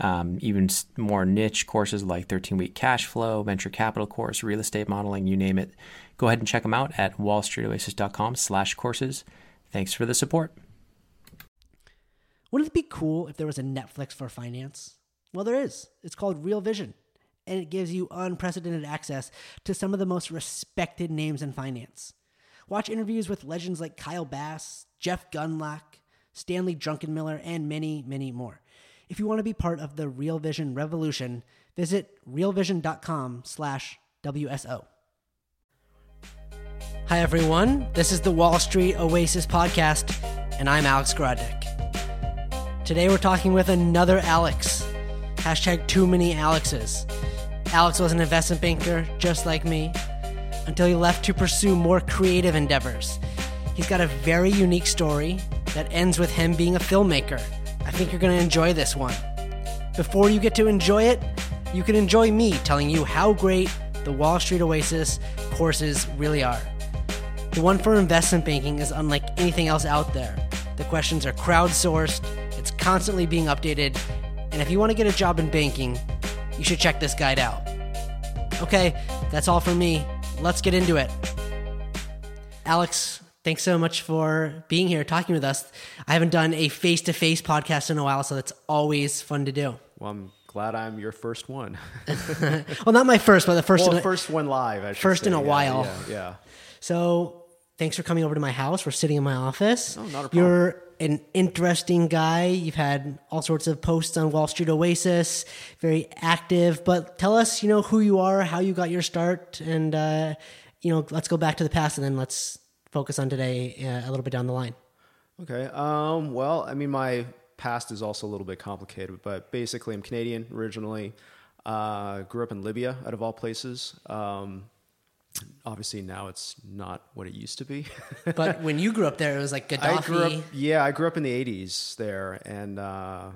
um, even more niche courses like 13 week cash flow, venture capital course, real estate modeling, you name it Go ahead and check them out at wallstreetoasis.com slash courses. Thanks for the support. Wouldn't it be cool if there was a Netflix for finance? Well, there is. It's called Real Vision, and it gives you unprecedented access to some of the most respected names in finance. Watch interviews with legends like Kyle Bass, Jeff Gundlach, Stanley Druckenmiller, and many, many more. If you want to be part of the Real Vision revolution, visit realvision.com slash WSO. Hi, everyone. This is the Wall Street Oasis podcast, and I'm Alex Grodnick. Today, we're talking with another Alex. Hashtag too many Alexes. Alex was an investment banker just like me until he left to pursue more creative endeavors. He's got a very unique story that ends with him being a filmmaker. I think you're going to enjoy this one. Before you get to enjoy it, you can enjoy me telling you how great the Wall Street Oasis courses really are. The one for investment banking is unlike anything else out there. The questions are crowdsourced, it's constantly being updated, and if you want to get a job in banking, you should check this guide out. Okay, that's all for me. Let's get into it. Alex, thanks so much for being here, talking with us. I haven't done a face to face podcast in a while, so that's always fun to do. Well, I'm glad I'm your first one. well, not my first, but the first. Well, in a, first one live. first say. in a yeah, while. Yeah, yeah. So thanks for coming over to my house. We're sitting in my office. Oh, not a problem. You're an interesting guy. You've had all sorts of posts on Wall Street Oasis, very active. But tell us, you know, who you are, how you got your start, and uh, you know, let's go back to the past, and then let's focus on today uh, a little bit down the line. Okay. Um, well, I mean, my past is also a little bit complicated, but basically, I'm Canadian originally. Uh, grew up in Libya, out of all places. Um, obviously now it's not what it used to be. but when you grew up there, it was like Gaddafi. I grew up, yeah, I grew up in the '80s there, and uh,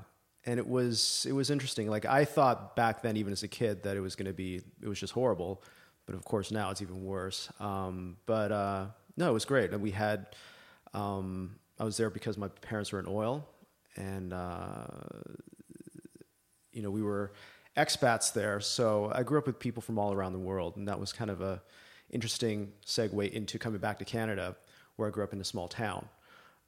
and it was it was interesting. Like I thought back then, even as a kid, that it was going to be it was just horrible. But of course, now it's even worse. Um, but uh, no, it was great. And we had um, I was there because my parents were in oil, and uh, you know we were expats there. So I grew up with people from all around the world, and that was kind of a interesting segue into coming back to Canada, where I grew up in a small town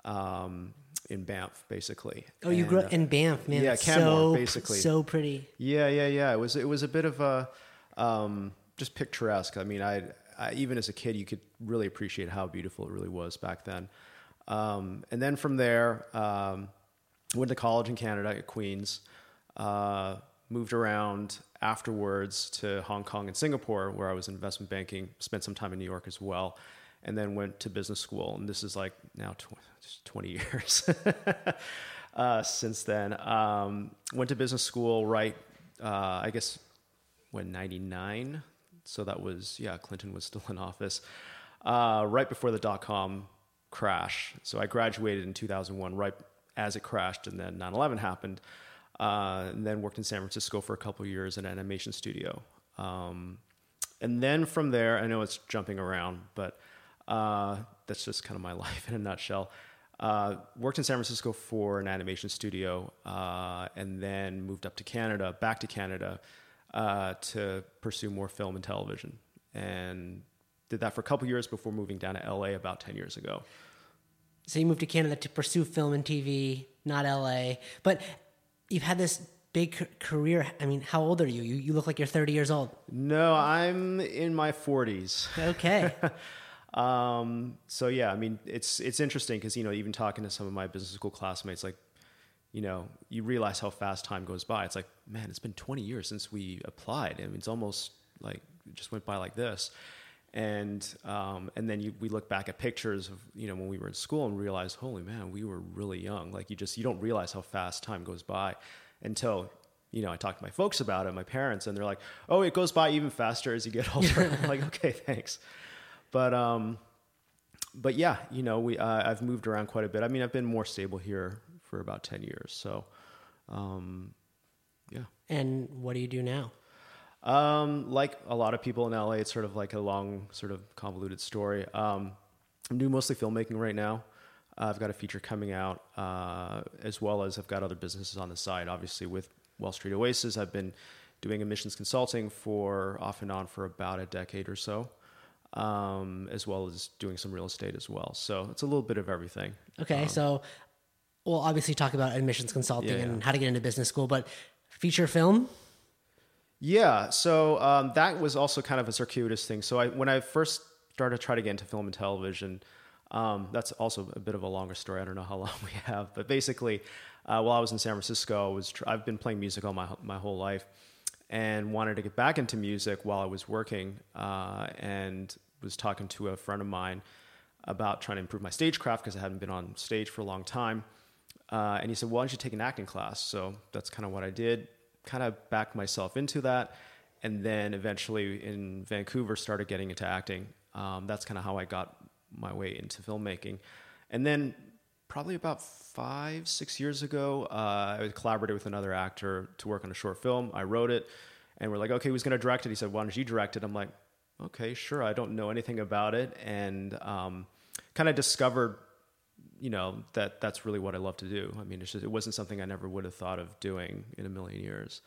um, in Banff, basically. Oh, you and, grew up in Banff, man. Yeah, Canmore, so, basically. So pretty. Yeah, yeah, yeah. It was it was a bit of a um, just picturesque. I mean, I, I, even as a kid, you could really appreciate how beautiful it really was back then. Um, and then from there, um, went to college in Canada at Queens. Uh, moved around afterwards to Hong Kong and Singapore, where I was in investment banking, spent some time in New York as well, and then went to business school. And this is like now 20 years uh, since then. Um, went to business school right, uh, I guess, when 99. So that was, yeah, Clinton was still in office. Uh, right before the dot com crash. So I graduated in 2001, right as it crashed, and then 9 11 happened uh, and then worked in San Francisco for a couple years in an animation studio. Um, and then from there, I know it's jumping around, but uh, that's just kind of my life in a nutshell. Uh, worked in San Francisco for an animation studio, uh, and then moved up to Canada, back to Canada, uh, to pursue more film and television, and did that for a couple years before moving down to LA about ten years ago. So you moved to Canada to pursue film and TV, not LA. But you've had this big career. I mean, how old are you? You, you look like you're 30 years old. No, I'm in my 40s. Okay. um, so yeah, I mean, it's it's interesting because you know, even talking to some of my business school classmates, like, you know, you realize how fast time goes by. It's like, man, it's been 20 years since we applied. I mean, it's almost like it just went by like this. And um, and then you, we look back at pictures of you know when we were in school and realize, holy man, we were really young. Like you just you don't realize how fast time goes by until you know I talk to my folks about it, my parents, and they're like, oh, it goes by even faster as you get older. I'm like, okay, thanks. But um, but yeah, you know, we uh, I've moved around quite a bit. I mean, I've been more stable here for about ten years. So, um. And what do you do now? Um, like a lot of people in LA, it's sort of like a long, sort of convoluted story. Um, I'm doing mostly filmmaking right now. Uh, I've got a feature coming out, uh, as well as I've got other businesses on the side. Obviously, with Wall Street Oasis, I've been doing admissions consulting for off and on for about a decade or so, um, as well as doing some real estate as well. So it's a little bit of everything. Okay, so we'll obviously talk about admissions consulting Yeah, yeah. and how to get into business school, but feature film. Yeah, so um, that was also kind of a circuitous thing. So I, when I first started to try to get into film and television, um, that's also a bit of a longer story. I don't know how long we have, but basically, uh, while I was in San Francisco, I was tr- I've been playing music all my my whole life, and wanted to get back into music while I was working, uh, and was talking to a friend of mine about trying to improve my stagecraft because I hadn't been on stage for a long time. Uh, and he said, "Why don't you take an acting class?" So that's kind of what I did. Kind of backed myself into that, and then eventually in Vancouver started getting into acting. Um, that's kind of how I got my way into filmmaking. And then probably about five, six years ago, uh, I collaborated with another actor to work on a short film. I wrote it, and we're like, "Okay, who's going to direct it?" He said, "Why don't you direct it?" I'm like, "Okay, sure." I don't know anything about it, and um, kind of discovered you know that that's really what I love to do. I mean, it's just, it wasn't something I never would have thought of doing in a million years.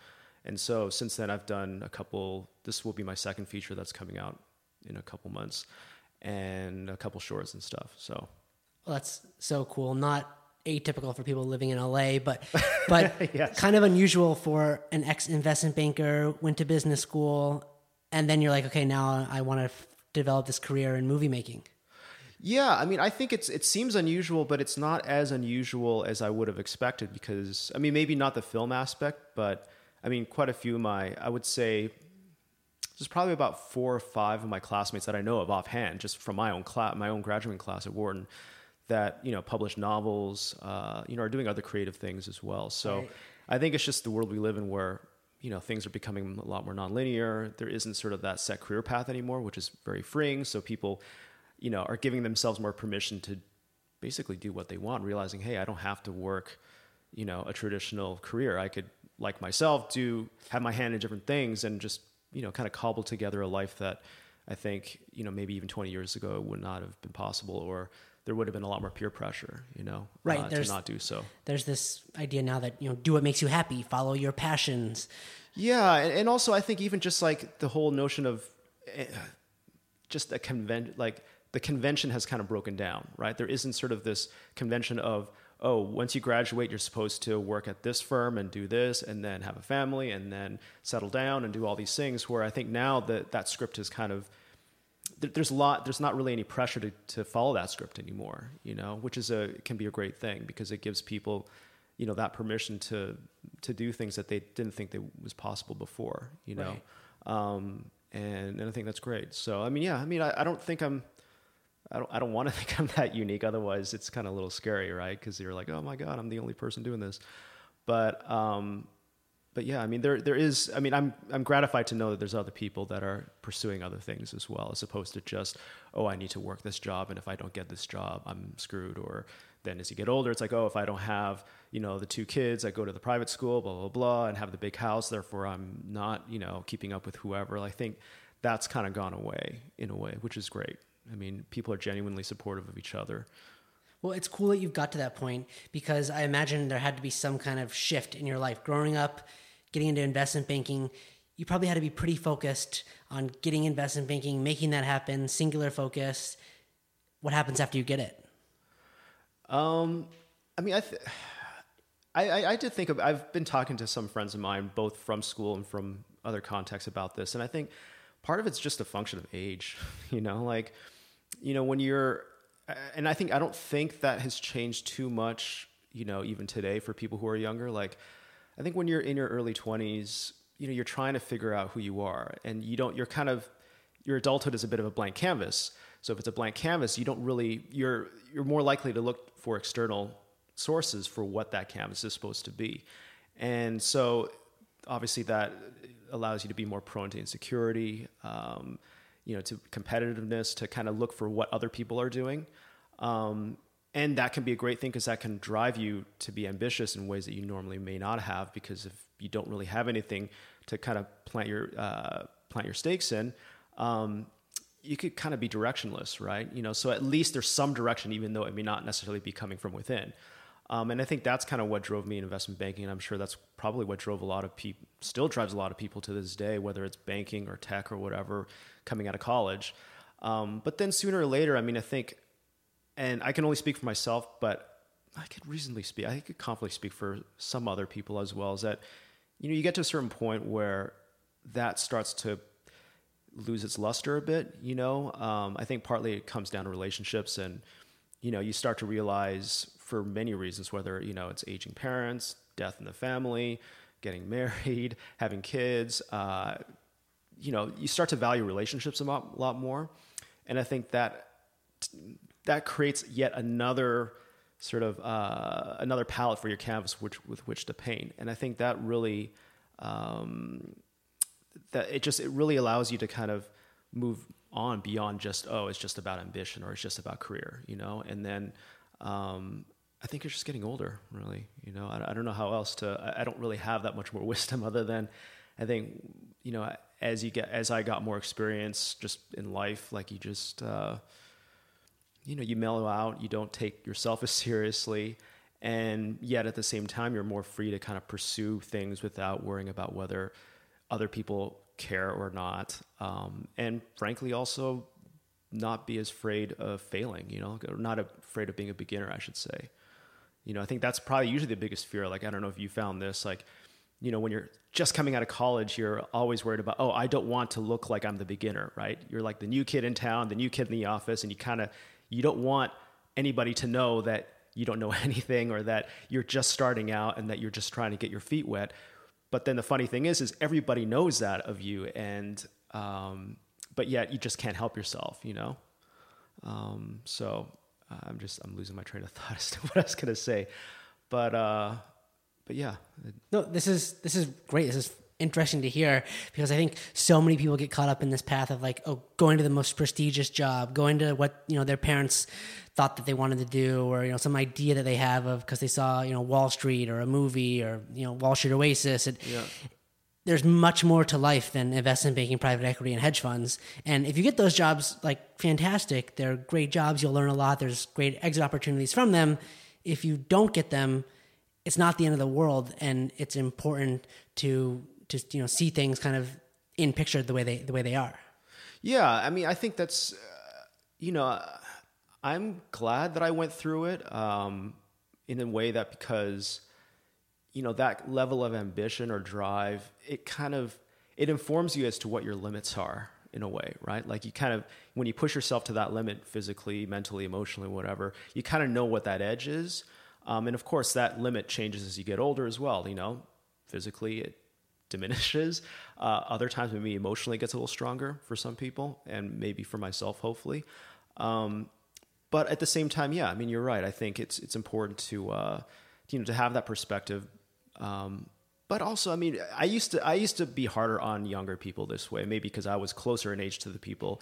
And so since then, I've done a couple. This will be my second feature that's coming out in a couple months, and a couple shorts and stuff. So Well, that's so cool. Not atypical for people living in LA, but but Yes. kind of unusual for an ex investment banker went to business school, and then you're like, okay, now I want to f- develop this career in movie making. Yeah, I mean, I think it's it seems unusual, but it's not as unusual as I would have expected because I mean, maybe not the film aspect, but I mean, quite a few of my I would say there's probably about four or five of my classmates that I know of offhand, just from my own class, my own graduating class at Wharton, that you know publish novels, uh, you know, are doing other creative things as well. So Right. I think it's just the world we live in where you know things are becoming a lot more nonlinear. There isn't sort of that set career path anymore, which is very freeing. So people, you know, are giving themselves more permission to basically do what they want, realizing, hey, I don't have to work, you know, a traditional career. I could, like myself, do have my hand in different things and just you know kind of cobble together a life that I think you know maybe even 20 years ago would not have been possible, or there would have been a lot more peer pressure, you know, Right, uh, to not do so. There's this idea now that you know, do what makes you happy, follow your passions. Yeah, and, and also I think even just like the whole notion of eh, just a convention, like the convention has kind of broken down, right? There isn't sort of this convention of oh, once you graduate, you're supposed to work at this firm and do this, and then have a family, and then settle down and do all these things. Where I think now that that script is kind of there's a lot there's not really any pressure to, to follow that script anymore you know which is a can be a great thing because it gives people you know that permission to to do things that they didn't think that was possible before you know um, and and I think that's great so I mean yeah I mean I, I don't think I'm I don't I don't want to think I'm that unique otherwise it's kind of a little scary right because you're like oh my god I'm the only person doing this but um but yeah, I mean, there there is. I mean, I'm I'm gratified to know that there's other people that are pursuing other things as well, as opposed to just, oh, I need to work this job, and if I don't get this job, I'm screwed. Or then as you get older, it's like, oh, if I don't have, you know, the two kids, I go to the private school, blah blah blah, and have the big house, therefore I'm not, you know, keeping up with whoever. I think that's kind of gone away in a way, which is great. I mean, people are genuinely supportive of each other. Well, it's cool that you've got to that point because I imagine there had to be some kind of shift in your life. Growing up, getting into investment banking, you probably had to be pretty focused on getting investment banking, making that happen, singular focus. What happens after you get it? Um, I mean, I, th- I, I, I did think of, I've been talking to some friends of mine, both from school and from other contexts about this. And I think part of it's just a function of age, you know, like, you know, when you're, and I think, I don't think that has changed too much, you know, even today for people who are younger. Like, I think when you're in your early 20s, you know, you're trying to figure out who you are and you don't, you're kind of, your adulthood is a bit of a blank canvas. So if it's a blank canvas, you don't really, you're, you're more likely to look for external sources for what that canvas is supposed to be. And so obviously that allows you to be more prone to insecurity. Um, you know, to competitiveness, to kind of look for what other people are doing. Um, and that can be a great thing because that can drive you to be ambitious in ways that you normally may not have because if you don't really have anything to kind of plant your uh, plant your stakes in, um, you could kind of be directionless, right? You know, so at least there's some direction, even though it may not necessarily be coming from within. Um, and I think that's kind of what drove me in investment banking. And I'm sure that's probably what drove a lot of people, still drives a lot of people to this day, whether it's banking or tech or whatever, coming out of college. Um, but then sooner or later, I mean, I think, and I can only speak for myself, but I could reasonably speak, I could confidently speak for some other people as well, is that, you know, you get to a certain point where that starts to lose its luster a bit, you know? Um, I think partly it comes down to relationships and, you know, you start to realize for many reasons, whether, you know, it's aging parents, death in the family, getting married, having kids, uh, you know, you start to value relationships a lot, lot more. And I think that that creates yet another sort of uh, another palette for your canvas which, with which to paint. And I think that really um, that it just it really allows you to kind of move on beyond just oh it's just about ambition or it's just about career you know and then um, i think you're just getting older really you know I, I, don't know how else to I, I don't really have that much more wisdom other than i think you know as you get as i got more experience just in life like you just uh, you know you mellow out you don't take yourself as seriously and yet at the same time you're more free to kind of pursue things without worrying about whether other people care or not. Um, and frankly, also not be as afraid of failing, you know, not afraid of being a beginner, I should say. You know, I think that's probably usually the biggest fear. Like, I don't know if you found this, like, you know, when you're just coming out of college, you're always worried about, oh, I don't want to look like I'm the beginner, right? You're like the new kid in town, the new kid in the office, and you kind of, you don't want anybody to know that you don't know anything or that you're just starting out and that you're just trying to get your feet wet. But then the funny thing is, is everybody knows that of you, and um, but yet you just can't help yourself, you know. Um, so uh, I'm just I'm losing my train of thought as to what I was gonna say, but uh, but yeah. No, this is this is great. This is interesting to hear because I think so many people get caught up in this path of like, oh, going to the most prestigious job, going to what you know their parents thought that they wanted to do, or you know some idea that they have of because they saw you know Wall Street or a movie or you know Wall Street Oasis. It, yeah. There's much more to life than investment banking, private equity, and hedge funds. And if you get those jobs, like fantastic, they're great jobs. You'll learn a lot. There's great exit opportunities from them. If you don't get them, it's not the end of the world, and it's important to just you know see things kind of in picture the way they the way they are. Yeah, I mean, I think that's uh, you know, I'm glad that I went through it um, in a way that because you know that level of ambition or drive, it kind of it informs you as to what your limits are in a way, right? Like you kind of when you push yourself to that limit physically, mentally, emotionally, whatever, you kind of know what that edge is. Um, and of course, that limit changes as you get older as well. You know, physically, it diminishes. Uh, other times, maybe emotionally gets a little stronger for some people, and maybe for myself, hopefully. Um, but at the same time, yeah, I mean, you're right. I think it's it's important to uh, you know to have that perspective. Um, but also, I mean, I used to I used to be harder on younger people this way, maybe because I was closer in age to the people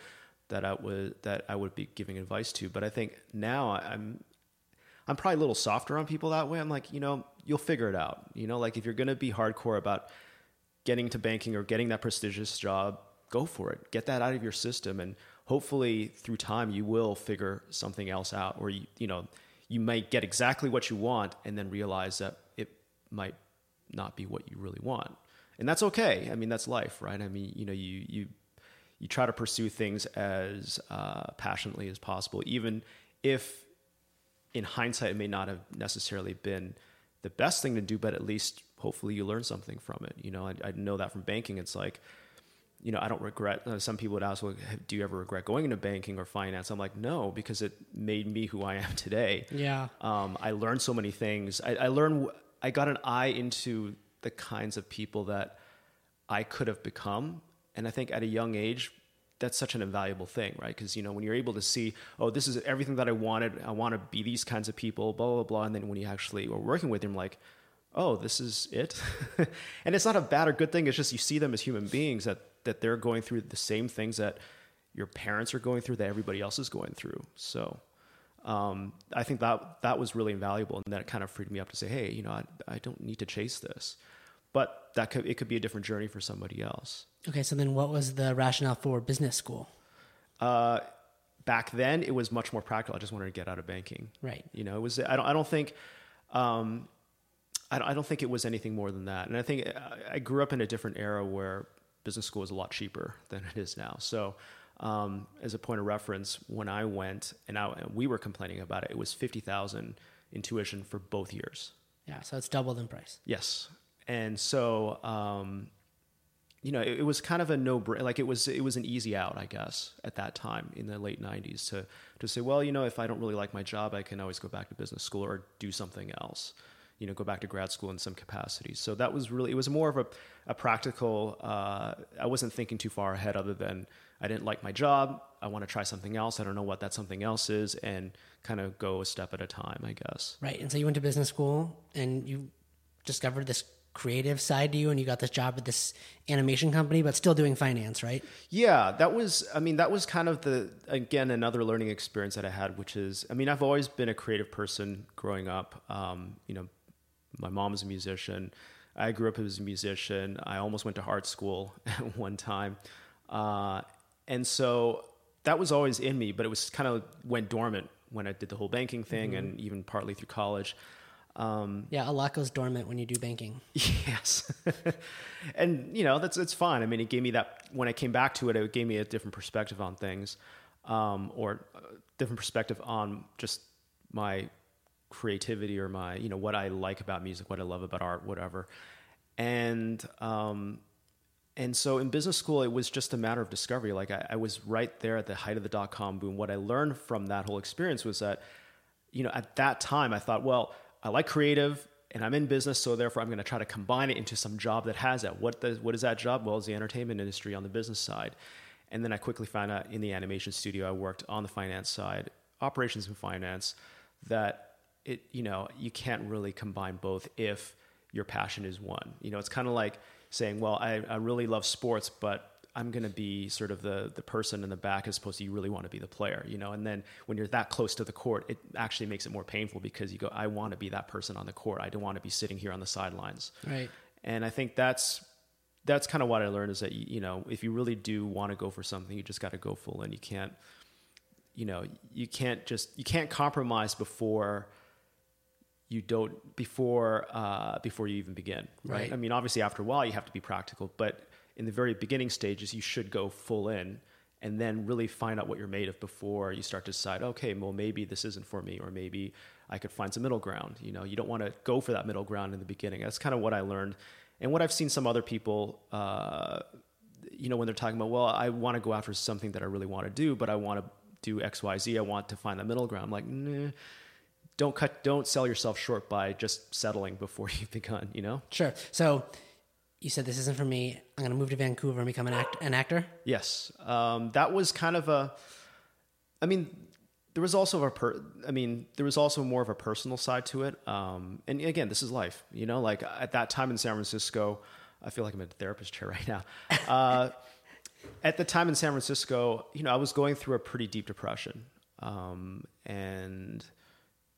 that I was that I would be giving advice to. But I think now I'm I'm probably a little softer on people that way. I'm like, you know, you'll figure it out. You know, like if you're to be hardcore about getting to banking or getting that prestigious job, go for it. Get that out of your system, and hopefully through time you will figure something else out, or you you know you might get exactly what you want, and then realize that might not be what you really want, and that's okay. I mean that's life, right? I mean you know you you you try to pursue things as uh, passionately as possible, even if in hindsight it may not have necessarily been the best thing to do, but at least hopefully you learn something from it. You know, I, I know that from banking. It's like, you know, I don't regret. Uh, some people would ask, "Well, do you ever regret going into banking or finance?" I'm like, no, because it made me who I am today. Yeah. Um, I learned so many things. I, I learned. I got an eye into the kinds of people that I could have become, and I think at a young age, that's such an invaluable thing, right? Because you know, when you're able to see, oh, this is everything that I wanted. I want to be these kinds of people, blah blah blah, and then when you actually are working with them, like oh, this is it. and it's not a bad or good thing. It's just you see them as human beings that that they're going through the same things that your parents are going through that everybody else is going through. So um, I think that that was really invaluable, and that kind of freed me up to say, hey, you know, I, I don't need to chase this, but that could it could be a different journey for somebody else. Okay, so then what was the rationale for business school? Uh, back then, it was much more practical. I just wanted to get out of banking. Right. You know, it was. I don't. I don't think. Um, I don't, I don't think it was anything more than that. And I think I, I grew up in a different era where business school was a lot cheaper than it is now. So um, as a point of reference, when I went and, I, and we were complaining about it, it was fifty thousand in tuition for both years. Yeah, so it's doubled in price. Yes, and so um, you know, it, it, was kind of a no brainer. Like it was, it was an easy out, I guess, at that time in the late '90s to to say, well, you know, if I don't really like my job, I can always go back to business school or do something else you know, go back to grad school in some capacity. So that was really, it was more of a, a practical, uh, I wasn't thinking too far ahead other than I didn't like my job. I want to try something else. I don't know what that something else is and kind of go a step at a time, I guess. Right. And so you went to business school and you discovered this creative side to you and you got this job at this animation company but still doing finance right yeah that was i mean that was kind of the again another learning experience that i had which is i mean i've always been a creative person growing up um, you know my mom is a musician. I grew up as a musician. I almost went to art school at one time. Uh, and so that was always in me, but it was kind of went dormant when I did the whole banking thing mm-hmm. and even partly through college. Um, yeah, a lot goes dormant when you do banking. Yes, and you know that's it's fine. I mean, it gave me that when I came back to it, it gave me a different perspective on things, um, or a different perspective on just my creativity or my you know what I like about music, what I love about art, whatever. And um, and so in business school, it was just a matter of discovery. Like I, I was right there at the height of the dot com boom. What I learned from that whole experience was that you know at that time I thought, well, I like creative and I'm in business, so therefore I'm going to try to combine it into some job that has that. What does what is that job? Well, it's the entertainment industry on the business side. And then I quickly found out in the animation studio I worked on the finance side, operations and finance, that it you know you can't really combine both if your passion is one. You know it's kind of like saying well I, I really love sports but i'm going to be sort of the the person in the back as opposed to you really want to be the player you know? And then when you're that close to the court it actually makes it more painful because you go i want to be that person on the court. I don't want to be sitting here on the sidelines. Right. And i think that's that's kind of what i learned is that you know if you really do want to go for something you just got to go full and you can't you know you can't just you can't compromise before you don't before uh, before you even begin, right? right? I mean, obviously, after a while, you have to be practical, but in the very beginning stages, you should go full in and then really find out what you're made of before you start to decide, okay, well, maybe this isn't for me, or maybe I could find some middle ground. You know, you don't want to go for that middle ground in the beginning. That's kind of what I learned, and what I've seen some other people. Uh, you know, when they're talking about, well, I want to go after something that I really want to do, but I want to do X, Y, Z. I want to find the middle ground. I'm like, nah don't cut don't sell yourself short by just settling before you've begun you know? Sure. So you said this isn't for me. I'm going to move to vancouver and become an, act- an actor? Yes. Um, that was kind of a i mean there was also a per, i mean there was also more of a personal side to it. Um, and again this is life you know? Like at that time in san francisco i feel like i'm in a therapist chair right now. Uh, at the time in san francisco you know i was going through a pretty deep depression. Um, and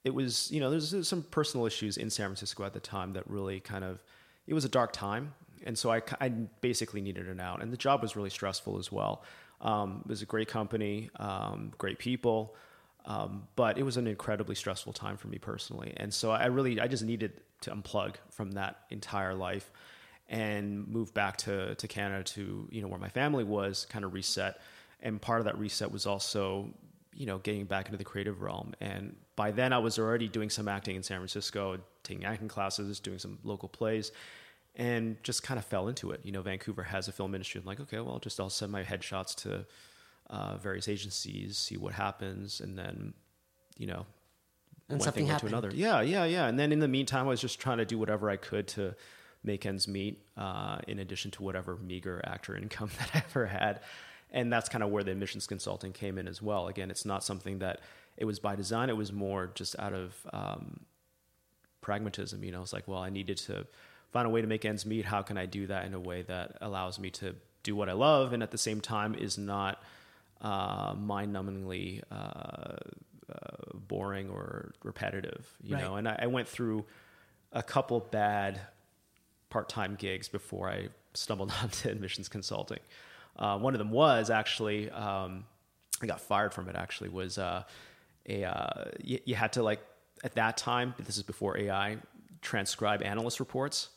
it was you know there's some personal issues in San Francisco at the time that really kind of it was a dark time, and so I, I basically needed an out, and the job was really stressful as well. Um, it was a great company, um, great people, um, but it was an incredibly stressful time for me personally, and so I really I just needed to unplug from that entire life and move back to to Canada to you know where my family was, kind of reset. And part of that reset was also you know getting back into the creative realm and by then I was already doing some acting in San Francisco, taking acting classes, doing some local plays, and just kind of fell into it. You know, Vancouver has a film industry. I'm like, okay, well, just I'll send my headshots to uh, various agencies, see what happens, and then, you know, and one thing led to another. Yeah, yeah, yeah. And then in the meantime, I was just trying to do whatever I could to make ends meet, uh, in addition to whatever meager actor income that I ever had. And that's kind of where the admissions consulting came in as well. Again, it's not something that it was by design. It was more just out of um, pragmatism. You know, it's like, well, I needed to find a way to make ends meet. How can I do that in a way that allows me to do what I love and at the same time is not uh, mind-numbingly uh, uh, boring or repetitive. You Right. know, and I, I went through a couple bad part-time gigs before I stumbled onto admissions consulting. Uh, one of them was actually um, I got fired from it. Actually, was uh, a uh, you, you had to like at that time. This is before AI transcribe analyst reports,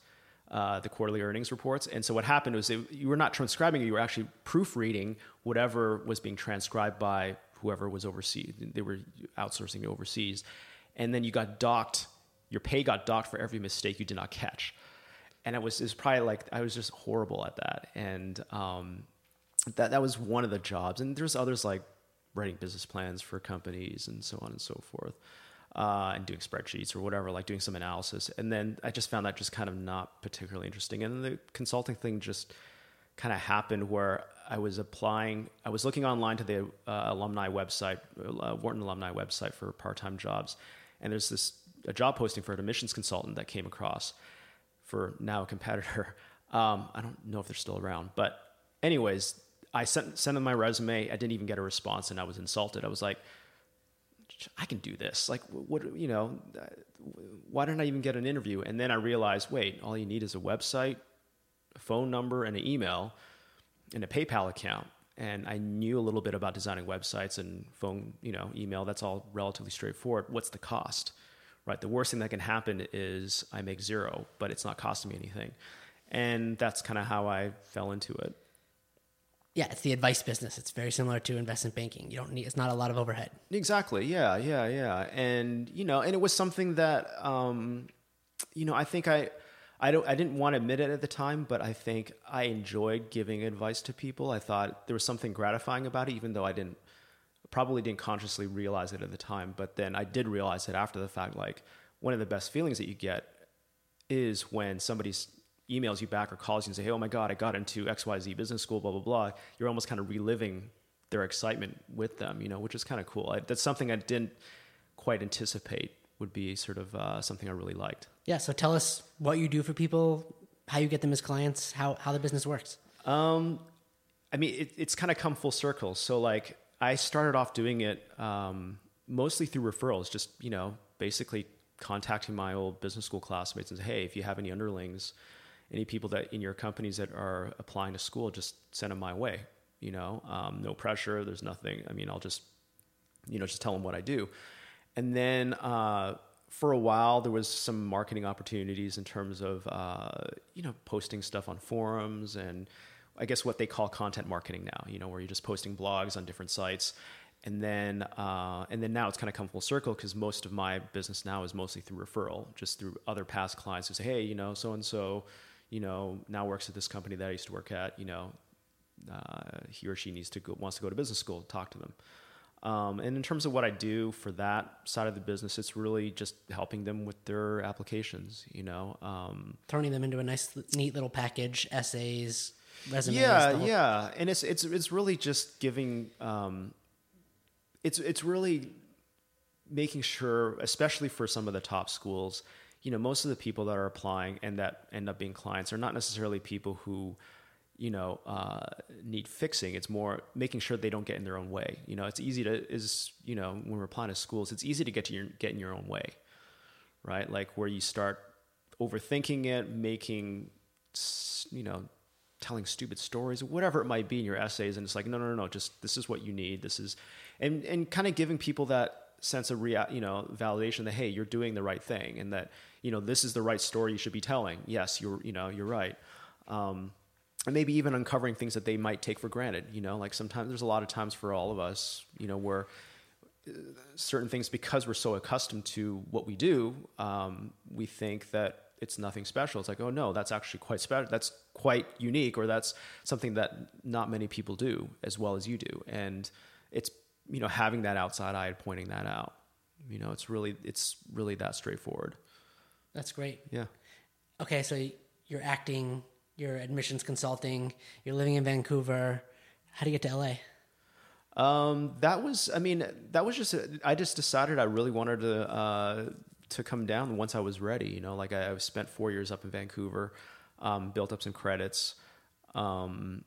uh, the quarterly earnings reports. And so what happened was it, you were not transcribing; you were actually proofreading whatever was being transcribed by whoever was overseas. They were outsourcing overseas, and then you got docked. Your pay got docked for every mistake you did not catch and it was it was probably like I was just horrible at that, and um, that that was one of the jobs. And there's others like writing business plans for companies and so on and so forth, uh, and doing spreadsheets or whatever, like doing some analysis. And then I just found that just kind of not particularly interesting. And then the consulting thing just kind of happened where I was applying. I was looking online to the uh, alumni website, uh, Wharton alumni website for part-time jobs, and there's this a job posting for an admissions consultant that came across for now a competitor. Um, I don't know if they're still around, but anyways, I sent sent them my resume. I didn't even get a response, and I was insulted. I was like, I can do this. Like, what you know? uh, Why didn't I even get an interview? And then I realized, wait, all you need is a website, a phone number, and an email, and a PayPal account. And I knew a little bit about designing websites and phone, you know, email. That's all relatively straightforward. What's the cost? right? The worst thing that can happen is I make zero, but it's not costing me anything. And that's kind of how I fell into it. Yeah, it's the advice business. It's very similar to investment banking. You don't need. It's not a lot of overhead. Exactly. Yeah, yeah, yeah. And you know, and it was something that um, you know, I think I I don't I didn't want to admit it at the time, but I think I enjoyed giving advice to people. I thought there was something gratifying about it, even though I didn't probably didn't consciously realize it at the time. But then I did realize it after the fact. Like one of the best feelings that you get is when somebody s- emails you back or calls you and say, "Hey, oh my God, I got into X Y Z business school." Blah blah blah. You're almost kind of reliving their excitement with them, you know, which is kind of cool. I, that's something I didn't quite anticipate would be sort of uh, something I really liked. Yeah. So tell us what you do for people, how you get them as clients, how how the business works. Um, I mean, it, it's kind of come full circle. So, like, I started off doing it um, mostly through referrals, just, you know, basically contacting my old business school classmates and say, hey, if you have any underlings, any people that in your companies that are applying to school, just send them my way. You know, um, no pressure. There's nothing. I mean, I'll just, you know, just tell them what I do. And then uh, for a while, there was some marketing opportunities in terms of, uh, you know, posting stuff on forums and I guess what they call content marketing now, you know, where you're just posting blogs on different sites. And then, uh, and then now it's kind of come full circle because most of my business now is mostly through referral, just through other past clients who say, hey, you know, so and so, you know, now works at this company that I used to work at. You know, uh, he or she needs to go, wants to go to business school. Talk to them. Um, and in terms of what I do for that side of the business, it's really just helping them with their applications. You know, um, Turning them into a nice, neat little package, essays, resumes. yeah, yeah, and it's it's it's really just giving. Um, it's it's really making sure, especially for some of the top schools, you know, most of the people that are applying and that end up being clients are not necessarily people who, you know, uh, need fixing. It's more making sure they don't get in their own way. You know, it's easy to is you know when we're applying to schools, it's easy to get to your get in your own way, right? Like where you start overthinking it, making you know telling stupid stories whatever it might be in your essays and it's like no no no no just this is what you need this is and and kind of giving people that sense of rea- you know validation that hey you're doing the right thing and that you know this is the right story you should be telling. Yes you're you know you're right. Um, and maybe even uncovering things that they might take for granted you know like sometimes there's a lot of times for all of us you know where uh, certain things because we're so accustomed to what we do um, we think that it's nothing special. It's like oh no that's actually quite special that's quite unique or that's something that not many people do as well as you do. And it's you know having that outside eye and pointing that out you know it's really it's really that straightforward That's great. yeah Okay, so you're acting, you're admissions consulting, you're living in Vancouver. How do you get to LA? Um, that was, I mean, that was just, I just decided I really wanted to, uh, to come down once I was ready, you know, like I, I spent four years up in Vancouver, um, built up some credits. Um,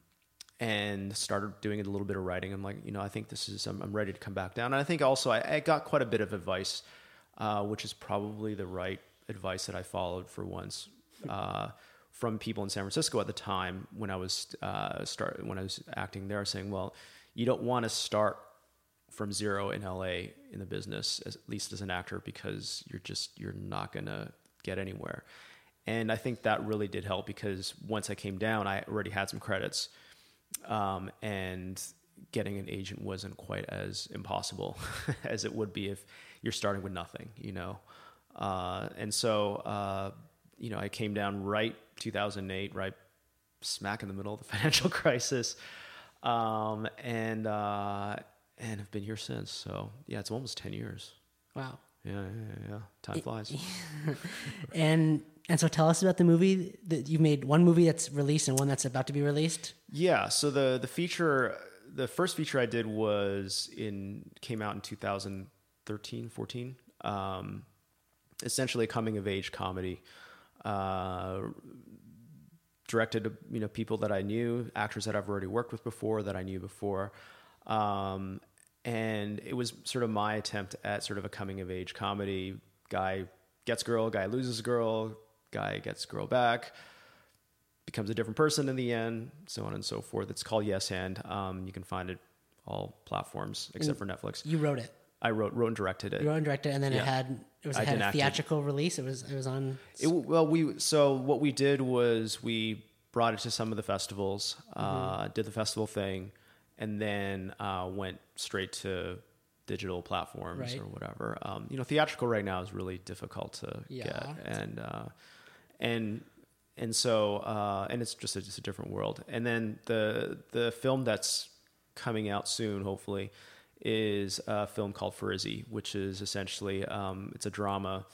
and started doing a little bit of writing. I'm like, you know, I think this is, I'm, I'm ready to come back down. And I think also I, I got quite a bit of advice, uh, which is probably the right advice that I followed for once. Uh, from people in San Francisco at the time when I was uh, start when I was acting there, saying, "Well, you don't want to start from zero in LA in the business, as, at least as an actor, because you're just you're not gonna get anywhere." And I think that really did help because once I came down, I already had some credits, um, and getting an agent wasn't quite as impossible as it would be if you're starting with nothing, you know. Uh, and so, uh, you know, I came down right 2008, right smack in the middle of the financial crisis, um, and uh, and have been here since. So yeah, it's almost 10 years. Wow. Yeah, yeah, yeah. yeah. Time flies. And and so tell us about the movie that you made. One movie that's released and one that's about to be released. Yeah. So the the feature, the first feature I did was in came out in 2013, 14. Um, essentially a coming of age comedy. Uh, directed to you know people that I knew, actors that I've already worked with before, that I knew before, um, and it was sort of my attempt at sort of a coming of age comedy. Guy gets girl, guy loses girl, guy gets girl back, becomes a different person in the end, so on and so forth. It's called Yes Hand. Um, you can find it all platforms except for Netflix. You wrote it. I wrote wrote and directed it. You wrote and directed, it, and then it had it was it had a act it. theatrical release. It was it was on. It, well, we so what we did was we brought it to some of the festivals, uh, Mm-hmm. did the festival thing, and then uh, went straight to digital platforms Right. or whatever. Um, you know, theatrical right now is really difficult to Yeah. get, and uh, and and so uh, and it's just a, just a different world. And then the the film that's coming out soon, hopefully, is a film called Farizzi, which is essentially um, it's a drama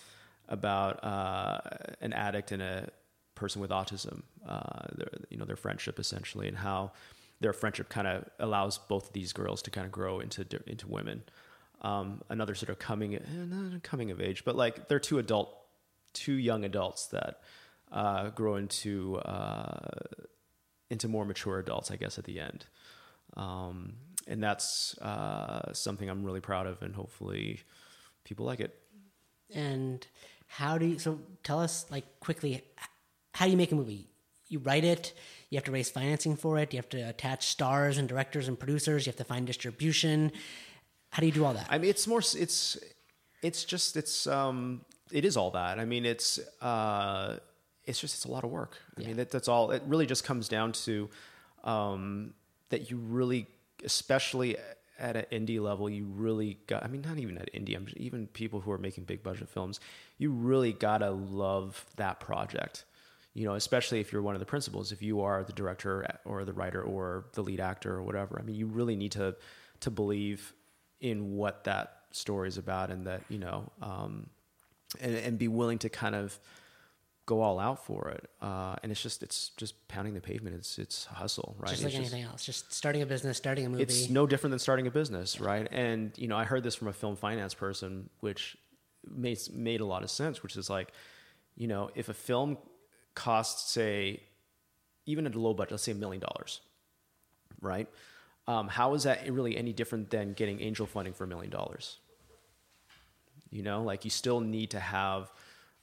about uh, an addict and a person with autism. Uh, their, you know, their friendship essentially, and how their friendship kind of allows both of these girls to kind of grow into into women. Um, another sort of coming eh, coming of age, but like they're two adult, two young adults that uh, grow into uh, into more mature adults, I guess, at the end. Um, and that's uh, something I'm really proud of, and hopefully people like it. And how do you? So tell us like quickly, how do you make a movie? You write it. You have to raise financing for it. You have to attach stars and directors and producers. You have to find distribution. How do you do all that? I mean, it's more. It's it's just it's um it is all that. I mean, it's uh it's just it's a lot of work. I mean, that, that's all. It really just comes down to um that you really, especially at an indie level, you really got. I mean, not even at indie. I'm even people who are making big budget films. You really gotta love that project. You know, especially if you're one of the principals, if you are the director or the writer or the lead actor or whatever. I mean, you really need to to believe in what that story is about, and that you know, um, and and be willing to kind of go all out for it. Uh, and it's just it's just pounding the pavement. It's it's hustle, right? just It's like anything else, just starting a business, starting a movie. it's no different than starting a business, right? And you know, I heard this from a film finance person, which made made a lot of sense. Which is like, you know, if a film costs, say, even at a low budget, let's say a million dollars, right? Um, how is that really any different than getting angel funding for a million dollars? You know, like you still need to have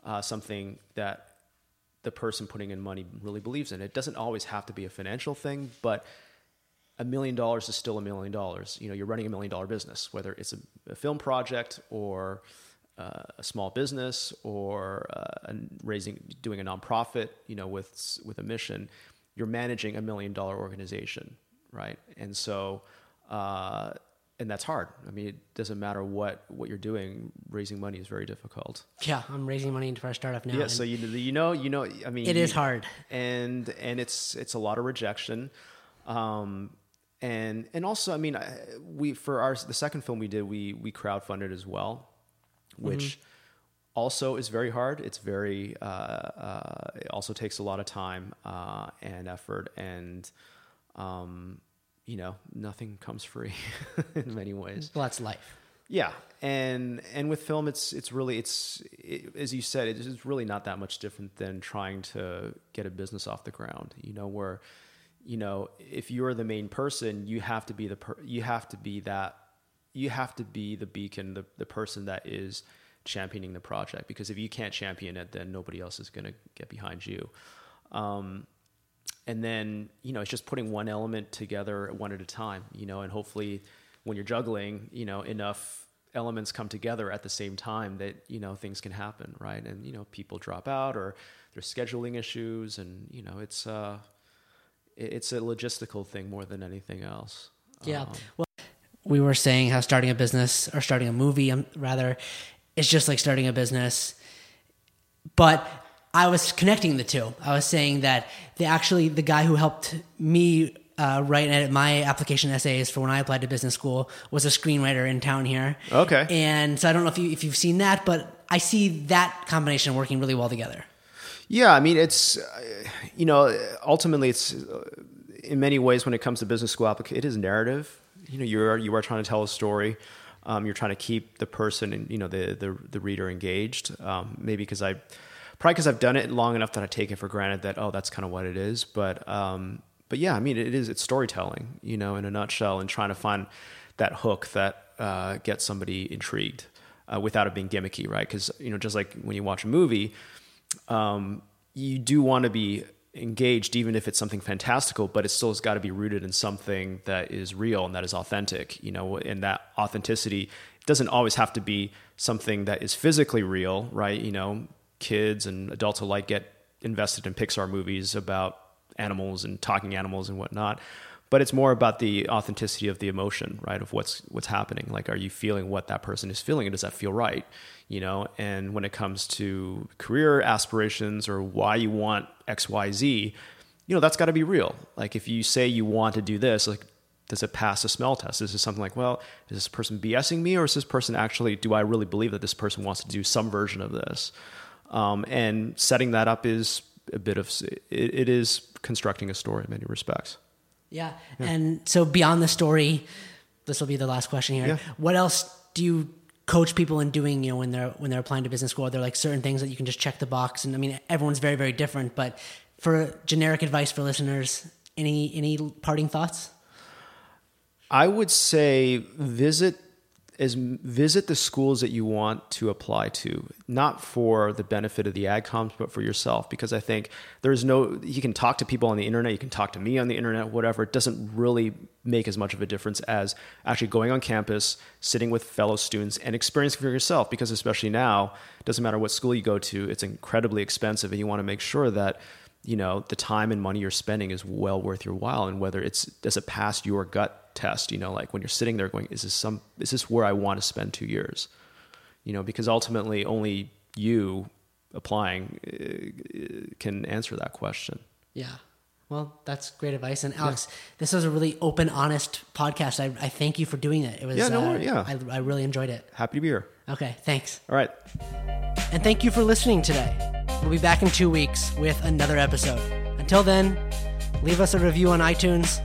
uh, something that the person putting in money really believes in. It doesn't always have to be a financial thing, but a million dollars is still a million dollars. You know, you're running a million dollar business, whether it's a, a film project or uh, a small business or uh, raising, doing a nonprofit. You know, with with a mission, you're managing a million dollar organization, right? And so, uh, and that's hard. I mean, it doesn't matter what what you're doing. Raising money is very difficult. yeah, I'm raising money for a startup now. Yeah, so you you know you know I mean It is hard. and and it's it's a lot of rejection, um, and and also I mean we for our the second film we did we we crowdfunded as well, which also is very hard. It's very uh, uh, it also takes a lot of time uh, and effort and. Um, you know, nothing comes free in many ways. well, that's life. Yeah, and and with film, it's it's really it's it, as you said, it's really not that much different than trying to get a business off the ground. You know, where you know, if you're the main person, you have to be the per- you have to be that you have to be the beacon, the the person that is championing the project. Because if you can't champion it, then nobody else is going to get behind you. Um, and then you know it's just putting one element together one at a time you know and hopefully when you're juggling you know enough elements come together at the same time that you know things can happen right and you know people drop out or there's scheduling issues and you know it's uh it's a logistical thing more than anything else Yeah. Um, Well, we were saying how starting a business or starting a movie, um, rather, is just like starting a business. But I was connecting the two. I was saying that the actually the guy who helped me uh, write and edit my application essays for when I applied to business school was a screenwriter in town here. Okay. And so I don't know if you if you've seen that, but I see that combination working really well together. Yeah, I mean, it's uh, you know, ultimately, it's uh, in many ways when it comes to business school application, it is narrative. You know, you're you are trying to tell a story. Um, you're trying to keep the person and you know the the, the reader engaged. Um, maybe because I probably because I've done it long enough that I take it for granted that oh that's kind of what it is. But um, but yeah, I mean, it is it's storytelling. You know, in a nutshell, and trying to find that hook that uh, gets somebody intrigued uh, without it being gimmicky, right? Because you know, just like when you watch a movie um, you do want to be engaged, even if it's something fantastical, but it still has got to be rooted in something that is real and that is authentic, you know, and that authenticity doesn't always have to be something that is physically real, right? You know, kids and adults alike get invested in Pixar movies about animals and talking animals and whatnot. But it's more about the authenticity of the emotion, right? Of what's what's happening. Like, are you feeling what that person is feeling, and does that feel right? You know. And when it comes to career aspirations or why you want X, Y, Z, you know, that's got to be real. Like, if you say you want to do this, like, does it pass a smell test? Is this something like, well, is this person BSing me, or is this person actually? Do I really believe that this person wants to do some version of this? Um, and setting that up is a bit of it, it is constructing a story in many respects. Yeah. And so beyond the story, this will be the last question here. Yeah. What else do you coach people in doing, you know, when they're when they're applying to business school? Are there like certain things that you can just check the box? And I mean everyone's very, very different, but for generic advice for listeners, any any parting thoughts? I would say visit is visit the schools that you want to apply to, not for the benefit of the adcoms, but for yourself. Because I think there's no you can talk to people on the internet, you can talk to me on the internet, whatever. It doesn't really make as much of a difference as actually going on campus, sitting with fellow students, and experiencing for yourself. Because especially now, it doesn't matter what school you go to, it's incredibly expensive, and you want to make sure that you know the time and money you're spending is well worth your while and whether it's does it pass your gut test you know like when you're sitting there going is this some is this where i want to spend two years you know because ultimately only you applying uh, can answer that question Yeah. Well, that's great advice. And Alex, this was a really open, honest podcast. I, I thank you for doing it. It was Yeah, no uh, yeah. I, I really enjoyed it. happy to be here Okay, thanks. all right And thank you for listening today. We'll be back in two weeks with another episode. Until then, leave us a review on iTunes,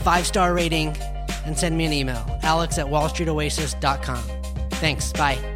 five star rating, and send me an email alex at wallstreetoasis.com. Thanks. Bye.